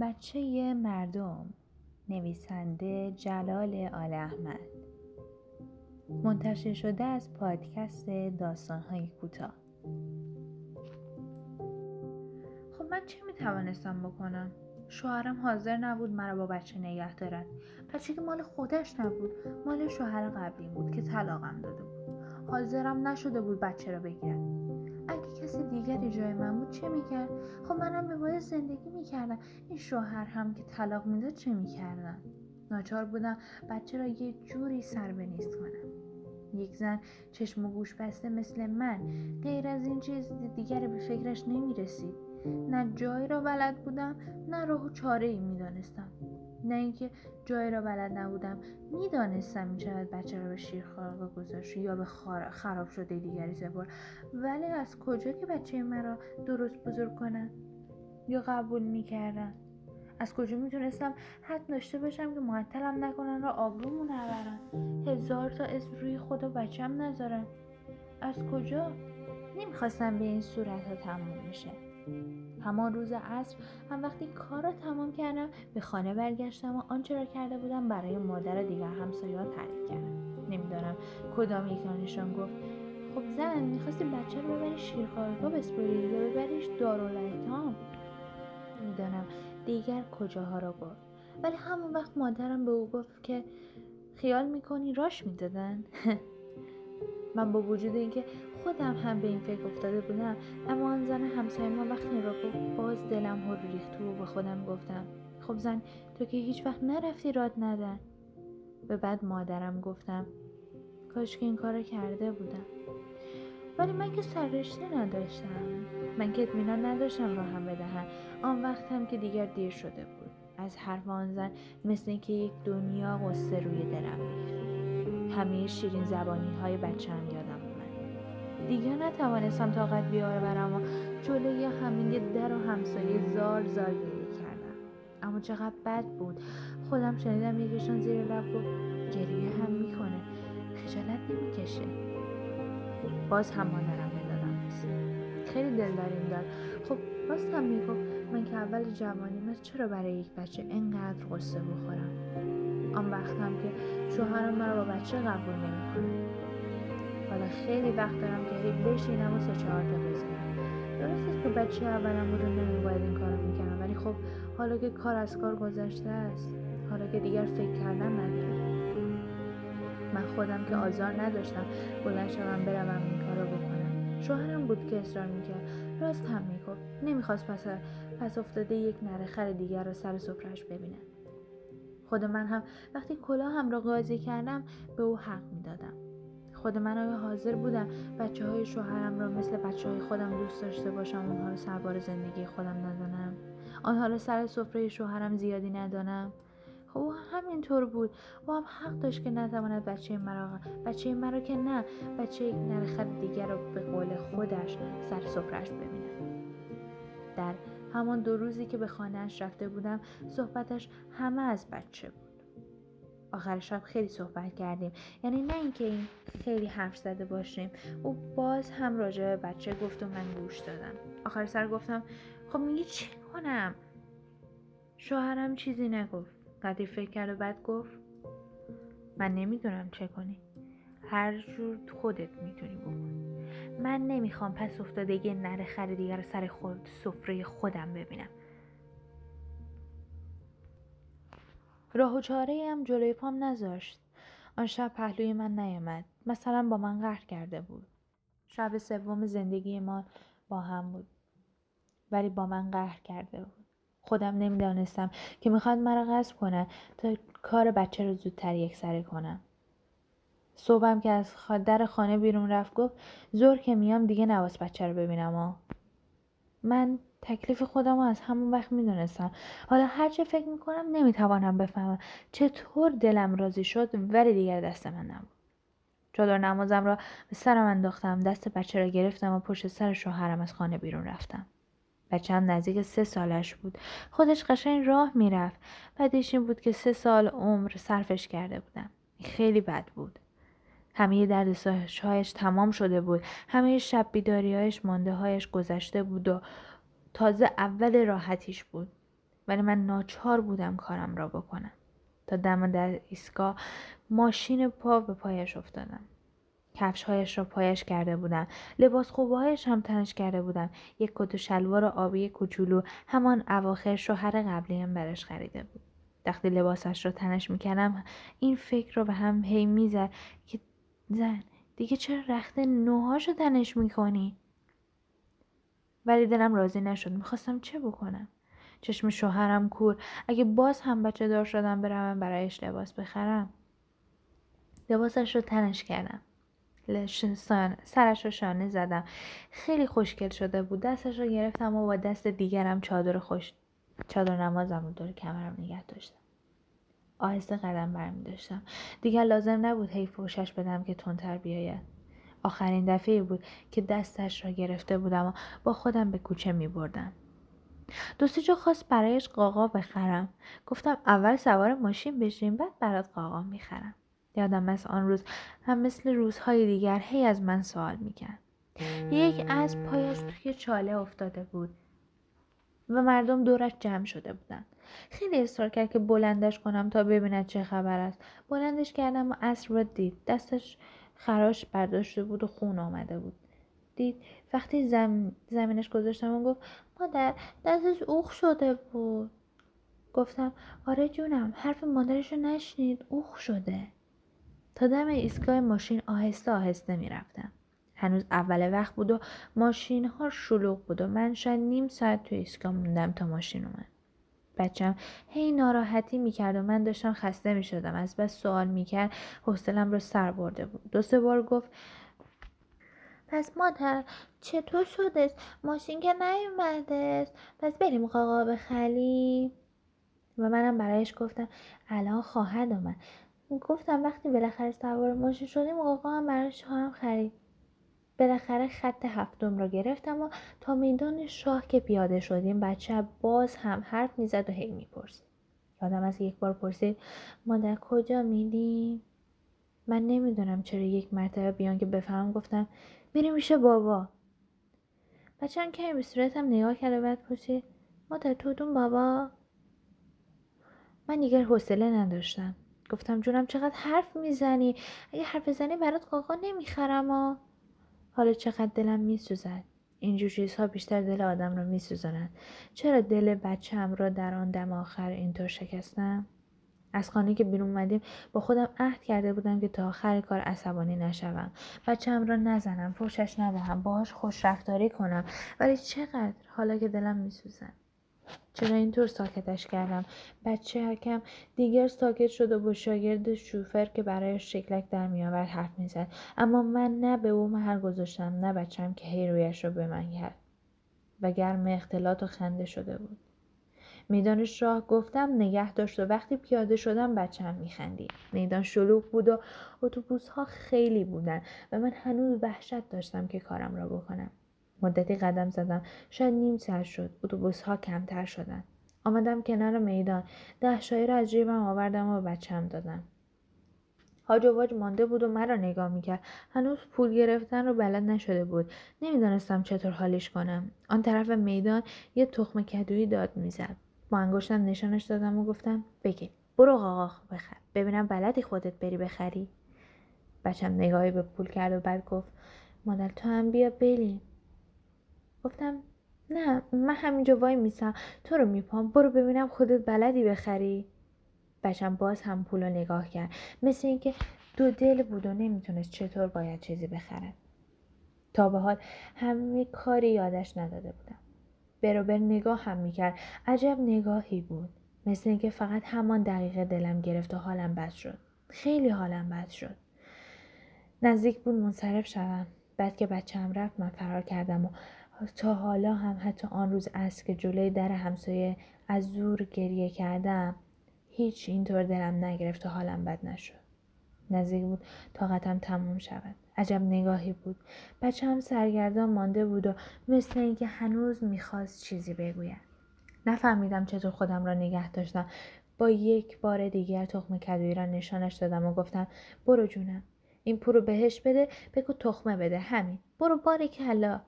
بچه مردم نویسنده جلال آل احمد. منتشر شده از پادکست داستانهای کوتاه. خب من چه می‌توانستم بکنم؟ شوهرم حاضر نبود مرا با بچه نگه دارد بچه که مال خودش نبود مال شوهر قبلی بود که طلاقم داده بود. حاضرم نشده بود بچه را بگیرد اگه کسی دیگری جای من بود چه می‌کرد؟ خب منم به باید زندگی می‌کردم. این شوهر هم که طلاق می‌داد چه می‌کردم ناچار بودم بچه را یه جوری سر نیست کنم. یک زن چشم و گوش بسته مثل من غیر از این چیز دیگری به فکرش نمی‌رسید. نه جایی را بلد بودم نه راه و چاره ای می‌دانستم. نه اینکه جایی را بلد نبودم. می‌دانستم می‌شود بچه را به شیرخواره گذاشت یا به خراب شده دیگری سپر ولی از کجا که بچه مرا درست بزرگ کنن یا قبول می‌کردن از کجا می‌تونستم حد داشته باشم که معطلم نکنن را آبرومو نبرن هزار تا اسم روی خود و بچم نذارن. از کجا؟ نمی‌خواستم به این صورت ها تموم میشه همان روز عصر هم وقتی کار را تمام کردم به خانه برگشتم و آنچه را کرده بودم برای مادر دیگر همسایه‌ها تعریف کردم. نمی‌دانم کدام یکانشان گفت. خب زن می‌خواستی بچه رو ببری شیرخوارگاه بسپری یا ببریش دارالایتام نمی‌دانم دیگر کجاها را گفت. ولی همون وقت مادرم به او گفت که خیال می‌کنی راش می‌دادن؟ من با وجود اینکه خودم هم به این فکر افتاده بودم اما آن زن همسایه ما وقتی را گفت باز دلم هر ریخت و به خودم گفتم خب زن تو که هیچ وقت نرفتی راد ندن. به بعد مادرم گفتم کاش که این کار کرده بودم. ولی من که سررشته نداشتم من که اطمینان نداشتم راهم بدهم. آن وقت هم که دیگر دیر شده بود. از حرف آن زن مثل اینکه یک دنیا قصه روی دلم ریخت. همه شیرین زبانی های بچه هم اومد دیگر نتوانستم طاقت برم و جلوی همین در و همسایه زار زار گریه کردم. اما چقدر بد بود. خودم شنیدم یکیشان زیر لب گفت گریه هم می‌کنه. خجالت نمی‌کشه. باز هم مادرم بدادم خیلی دل داریم داد. خب باز هم می‌گفت من که اول جوانیم از چرا برای یک بچه اینقدر قصه بخورم؟ آن وقت هم که شوهرم مرا با بچه قبول نمی‌کنه. حالا خیلی وقت دارم که هی بشینم و سه چهار تا بزنم درست است که بچه اولم بود و نمیباید این کارو می‌کردم ولی خب حالا که کار از کار گذشته است حالا که دیگر فکر کردن ندارم. من خودم که آزار نداشتم بلند شوم بروم این کارو بکنم. شوهرم بود که اصرار می‌کرد. راست هم می‌گفت. نمی‌خواست پس پس افتاده یک نرخر دیگر را سر سفرش ببینم خود من هم وقتی کلاه هم را قاضی کردم به او حق می‌دادم. خود من آیا حاضر بودم بچه های شوهرم را مثل بچه های خودم دوست داشته باشم اونها رو سربار زندگی خودم ندانم. آنها را سر سفره شوهرم زیادی ندانم. خب او همینطور بود. او هم حق داشت که نتواند بچه مرا بچه مرا که نه بچه یک نرخر دیگر را به قول خودش سر سفرش ببینه در همان دو روزی که به خانهاش رفته بودم صحبتش همه از بچه بود. آخر شب خیلی صحبت کردیم. یعنی نه اینکه این خیلی حرف زده باشیم. او باز هم راجع به بچه گفت و من گوش دادم. آخر سر گفتم خب میگی چی کنم؟ شوهرم چیزی نگفت. قدیر فکر کرد و بعد گفت من نمی‌دونم چه کنی. هر جور خودت می‌تونی بکن. من نمی‌خوام پس افتادگی نره خر دیگر سر خود سفره خودم ببینم. راه و چاره هم جلوی پام نذاشت. آن شب پهلوی من نیامد. مثلا با من قهر کرده بود. شب سوم زندگی ما با هم بود. ولی با من قهر کرده بود. خودم نمی‌دانستم که می‌خواد مرا غصب کنه تا کار بچه رو زودتر یک سره کنم. صبحم که از در خانه بیرون رفت گفت زور که میام دیگه نواز بچه رو ببینم ها من تکلیف خودم رو از همون وقت می‌دونستم. حالا هرچه فکر می‌کنم نمی‌توانم بفهمم چطور دلم راضی شد ولی دیگر دست من نبود. چادر نمازم را به سرم انداختم دست بچه را گرفتم و پشت سر شوهرم از خانه بیرون رفتم. بچم نزدیک سه سالش بود. خودش قشنگ راه می‌رفت. بعدش این بود که سه سال عمر صرفش کرده بودم. خیلی بد بود. همه درد هایش تمام شده بود. همه شب بیداریهایش مانده هایش گذشته بود و تازه اول راحتیش بود. ولی من ناچار بودم کارم را بکنم. تا دم در ایستگاه ماشین پا به پایش افتادم. کفشهایش را پایش کرده بودم. لباس خوبهایش هم تنش کرده بودم. یک کت و شلوار آبی کوچولو همان اواخر شوهر قبلیم برش خریده بود. وقتی لباسش را تنش می‌کردم این فکر رو به هم هی می‌زد که زن دیگه چرا رخت نوهاشو تنش می‌کنی؟ ولی دلم راضی نشد. می‌خواستم چه بکنم؟ چشم شوهرم کور. اگه باز هم بچه دار شدم بروم برایش لباس بخرم. لباسش رو تنش کردم. سرش رو شانه زدم. خیلی خوشگل شده بود. دستش رو گرفتم و با دست دیگرم چادر خوش چادر نمازم رو دور کمرم نگه داشتم. آهسته قدم برمی داشتم دیگر لازم نبود هی فوشش بدم که تندتر بیاید. آخرین دفعه بود که دستش را گرفته بودم و با خودم به کوچه می بردم. دوستی جا خواست برایش قاقا بخرم. گفتم اول سوار ماشین بشیم بعد برات قاقا می‌خرم. یادم از آن روز هم مثل روزهای دیگر هی از من سوال می‌کرد. یک از پایش توی چاله افتاده بود و مردم دورش جمع شده بودند. خیلی اصرار کرد که بلندش کنم تا ببیند چه خبر است. بلندش کردم و اصر را دید. دستش خراش برداشته بود و خون آمده بود. دید وقتی زم... زمینش گذاشتم و گفت مادر دستش اوخ شده بود. گفتم آره جونم حرف مادرش رو نشنید اوخ شده. تا دم ایستگاه ماشین آهسته آهسته می‌رفتم. هنوز اول وقت بود و ماشین ها شلوغ بود و من شاید نیم ساعت تو ایستگاه موندم تا ماشین اومد. بچم هی ناراحتی می‌کرد و من داشتم خسته می‌شدم. از بس سوال می‌کرد حوصلم رو سر برده بود. دو سه بار گفت پس مادر چطور شده ماشین که نیومده پس بریم قاقا بخریم و منم برایش گفتم الان خواهد آمد گفتم وقتی بالاخره سوار ماشین شدیم قاقا هم برایش خواهم خرید. بالاخره خط هفتم را گرفتم و تا میدان شاه که پیاده شدیم بچه باز هم حرف می‌زد و هی می‌پرسید. یادم از یک بار پرسید ما در کجا میدیم من نمی‌دونم چرا یک مرتبه بیان که بفهمم گفتم میریم میشه بابا. بچه هم کمی به صورتم نگاه کرد و بعد پرسید ما در تودون بابا؟ من دیگر حوصله نداشتم. گفتم جونم چقدر حرف می‌زنی؟ اگه حرف زنی برات قاقا نمی‌خرم حالا چقدر دلم میسوزد؟ اینجور چیزها بیشتر دل آدم را میسوزانند چرا دل بچم را در آن دم آخر اینطور شکستم؟ از خانه که بیرون اومدیم با خودم عهد کرده بودم که تا آخر کار عصبانی نشوم. بچم را نزنم فوشش ندهم باهاش خوش رفتاری کنم. ولی چقدر حالا که دلم میسوزد. چرا اینطور ساکتش کردم؟ بچه حکم دیگر ساکت شد و با شاگرد شوفر که برایش شکلک در میآورد حرف می‌زد. اما من نه به او محل گذاشتم نه بچم که هی رویش را به من کرد و گرم اختلاط و خنده شده بود. میدان راه گفتم نگه داشت و وقتی پیاده شدم بچم میخندید. میدان شلوغ بود و اتوبوس ها خیلی بودن و من هنوز وحشت داشتم که کارم را بکنم. مدتی قدم زدم. شاید نیم ساعت شد. اتوبوس ها کمتر شدن. آمدم کنار میدان. ده شایی را از جیبم آوردم و بچم دادم. هاج و واج مانده بود و مرا نگاه می‌کرد. هنوز پول گرفتن رو بلد نشده بود. نمی‌دانستم چطور حالیش کنم. آن طرف میدان یه تخم کدویی داد می‌زد. با انگشتم نشانش دادم و گفتم بگی. برو قاقا بخر. ببینم بلدی خودت بری بخری. بچم نگاهی به پول کرد و بعد گفت مادر تو هم بیا بریم گفتم نه من همینجا وای میسم. تو رو میپام. برو ببینم خودت بلدی بخری. بچم باز هم پول رو نگاه کرد. مثل اینکه دو دل بود و نمی‌تونست چطور باید چیزی بخرد تا به حال همه کاری یادش نداده بودم. بروبر نگاه هم می‌کرد. عجب نگاهی بود. مثل اینکه فقط همان دقیقه دلم گرفت و حالم بد شد. خیلی حالم بد شد. نزدیک بود منصرف شوم. بعد که بچه رفت من فرار کردم و تا حالا هم حتی آن روز است که جلوی در همسایه از زور گریه کردم. هیچ اینطور دلم نگرفت و حالم بد نشد. نزدیک بود طاقتم تموم شود. عجب نگاهی بود. بچه هم سرگردان مانده بود و مثل اینکه هنوز می‌خواست چیزی بگوید. نفهمیدم چطور خودم را نگه داشتم. با یک بار دیگر تخم کدویی را نشانش دادم و گفتم برو جونم. این پول رو بهش بده بگو تخمه بده. همین. برو باری کلا.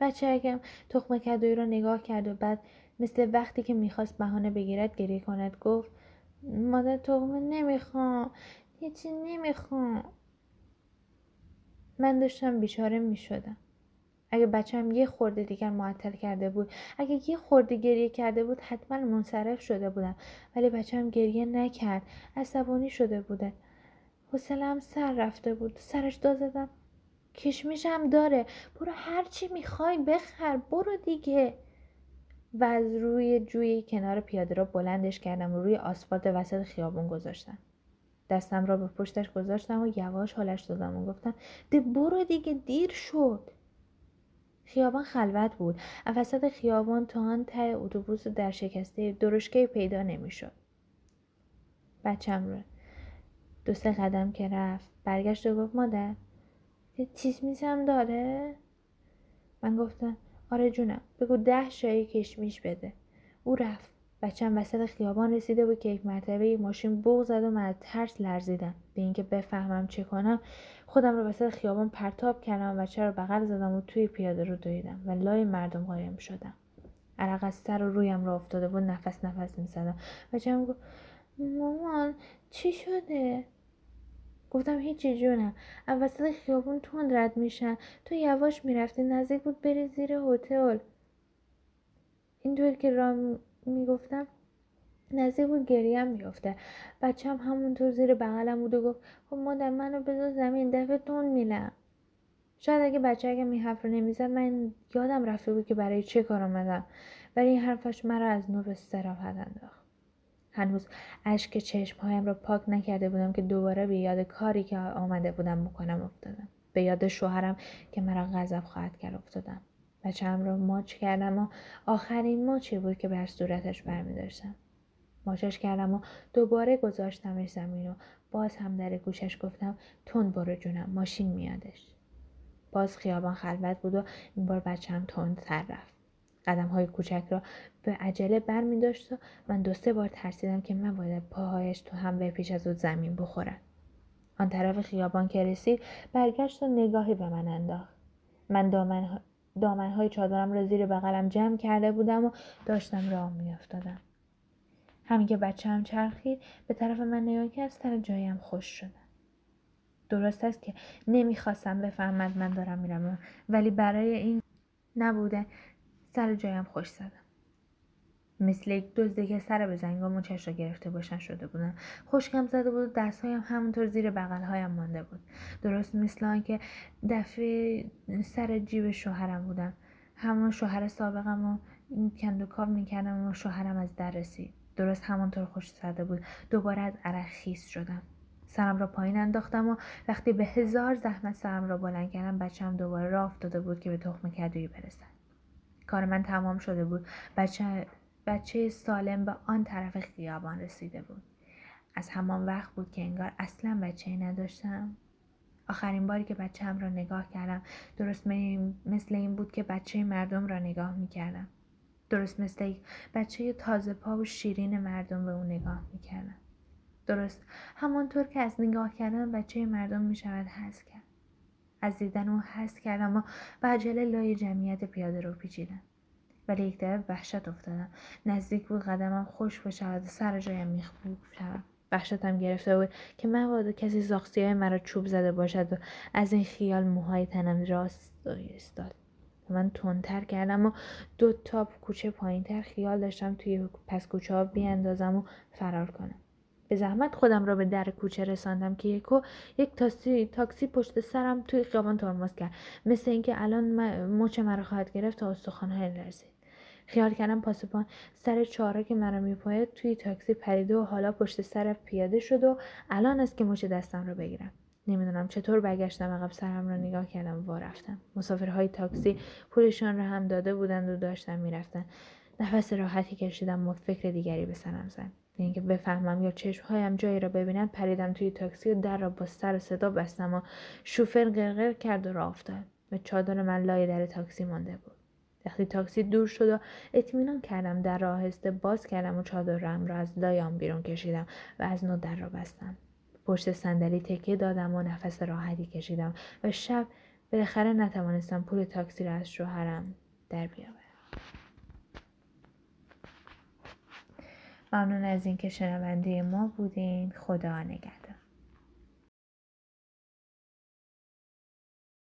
بچه اگم تخم کدوی را نگاه کرد و بعد مثل وقتی که می‌خواست بهانه بگیرد گریه کند گفت مادر تخمه نمی‌خوام هیچی نمی‌خوام. من داشتم بیچاره می‌شدم. اگه بچم یه خورده دیگر معطل کرده بود اگه یه خورده گریه کرده بود حتما منصرف شده بودم. ولی بچم گریه نکرد عصبانی شده بوده. حوصلم سر رفته بود. سرش داد زدم. کشمیشم داره. برو هرچی می‌خوای بخر برو دیگه. و از روی جوی کنار پیاده رو بلندش کردم و روی آسفالت وسط خیابون گذاشتم. دستم را به پشتش گذاشتم و یواش حالش دادم و گفتم ده برو دیگه دیر شد. خیابان خلوت بود. وسط خیابان تا آن ته اتوبوس در شکسته درشکه پیدا نمی‌شد. بچم رو دو سه قدم که رفت برگشت و گفت مادر؟ چیز میزم داره؟ من گفتم آره جونم بگو ده شایی کشمیش بده. او رفت بچم وسط خیابان رسیده بود که یک مرتبه یک ماشین بوغ زد و من از ترس لرزیدم. به اینکه بفهمم چه کنم خودم رو وسط خیابان پرتاب کردم و بچه رو بغل زدم و توی پیاده رو دویدم و لای مردم قایم شدم. عرق از سر و رویم را افتاده بود نفس نفس می‌زدم. بچم گفت مامان چی شده؟ گفتم هیچی جونم. از وسط خیابون تند رد میشن تو یواش می‌رفتی نزدیک بود بری زیر هتل. اینطور که را می‌گفتم نزدیک بود گریم میفته بچم همونطور زیر بغلم بود و گفت خب مادر منو بذار زمین دفعه تون میلم. شاید اگه بچه اگه می حرف رو نمی‌زد من یادم رفته بود که برای چه کار آمدم ولی این حرفش مرا از نو به استراحت انداخت. هنوز اشک چشمهایم را پاک نکرده بودم که دوباره به یاد کاری که آمده بودم بکنم افتادم. به یاد شوهرم که مرا غضب خواهد کرد افتادم. بچهام را ماچ کردم و آخرین ماچی بود که بر صورتش برمی داشتم. ماچش کردم و دوباره گذاشتمش زمین و باز هم در گوشش گفتم تند برو جونم ماشین میادش. باز خیابان خلوت بود و این بار بچم تند تر رفت. قدم های کوچک را به عجله بر می داشت و من دو سه بار ترسیدم که من باید پاهایش تو هم به پیش از او زمین بخورد آن طرف خیابان که رسید برگشت و نگاهی به من انداخت. من دامن دامنهای چادرم را زیر بغلم جمع کرده بودم و داشتم راه میافتادم. همین که بچه چرخید به طرف من نگاه کرد سر جایم خوش شدم. درست است که نمی‌خواستم بفهمد من دارم میرم ولی برای این نبوده سر جایم خوش زدم. مثل یک دزدی که سر به زنگا مچش را گرفته باشن شده بودم خشکم زده بود و دستهایم همونطور زیر بغلهایم مانده بود. درست مثل آنکه دفعه سر جیب شوهرم بودم. همون شوهر سابقم و کندوکاو می‌کردم و شوهرم از در رسید. درست همانطور خوش زده بود. دوباره از عرق خیس شدم. سرم را پایین انداختم و وقتی به هزار زحمت سرم را بلند کردم بچم دوباره راه افتاده بود که به تخم کدویی برسد. کار من تمام شده بود بچه بچه سالم به آن طرف خیابان رسیده بود از همان وقت بود که انگار اصلا بچه نداشتم آخرین باری که بچه را نگاه کردم درست مثل این بود که بچه مردم را نگاه می کردم. درست مثل یک بچه تازه پا و شیرین مردم به اون نگاه می کردم. درست همانطور که از نگاه کردن بچه مردم می شود حس کرد. از دیدن اون حس کردم و به لای جمعیت پیاده رو پیچیدم. ولی یک دفعه وحشت افتادم. نزدیک بود قدمم خوش بشود و سر جایم میخوب شوم وحشتم گرفته بود که مبادا کسی زاخسی مرا چوب زده باشد و از این خیال موهای تنم راست ایستاد. من تندتر کردم و دو تاپ کوچه پایینتر خیال داشتم توی پس کوچه ها بیاندازم و فرار کنم. به زحمت خودم را به در کوچه رساندم که یکو یک تاکسی تاکسی پشت سرم توی خیابان ترمز کرد. مثل اینکه الان مچ مرا خواهد گرفت تا استخوانهای لرزید. خیال کردم پاسبان سر چهارا که مرا میپاید توی تاکسی پریده و حالا پشت سر پیاده شد و الان است که مچ دستم رو بگیرم. نمی‌دونم چطور برگشتم عقب سرم را نگاه کردم و رفتم. مسافرهای تاکسی پولشان را هم داده بودند و داشتن می‌رفتن. نفس راحتی کشیدم و فکر دیگری به سرم زد. اینکه بفهمم یا چشمهایم جایی را ببینند پریدم توی تاکسی و در را با سر صدا بستم و شوفر قرقر کرد و راه افتاد و چادر من لای در تاکسی مانده بود. وقتی تاکسی دور شد و اطمینان کردم در را آهسته باز کردم و چادرم را از لای آن بیرون کشیدم و از نو در را بستم. پشت صندلی تکیه دادم و نفس راحتی کشیدم و شب بالاخره نتوانستم پول تاکسی را از شوهرم در بیاورم. ممنون از اینکه شنونده ما بودین. خدا نگهدار.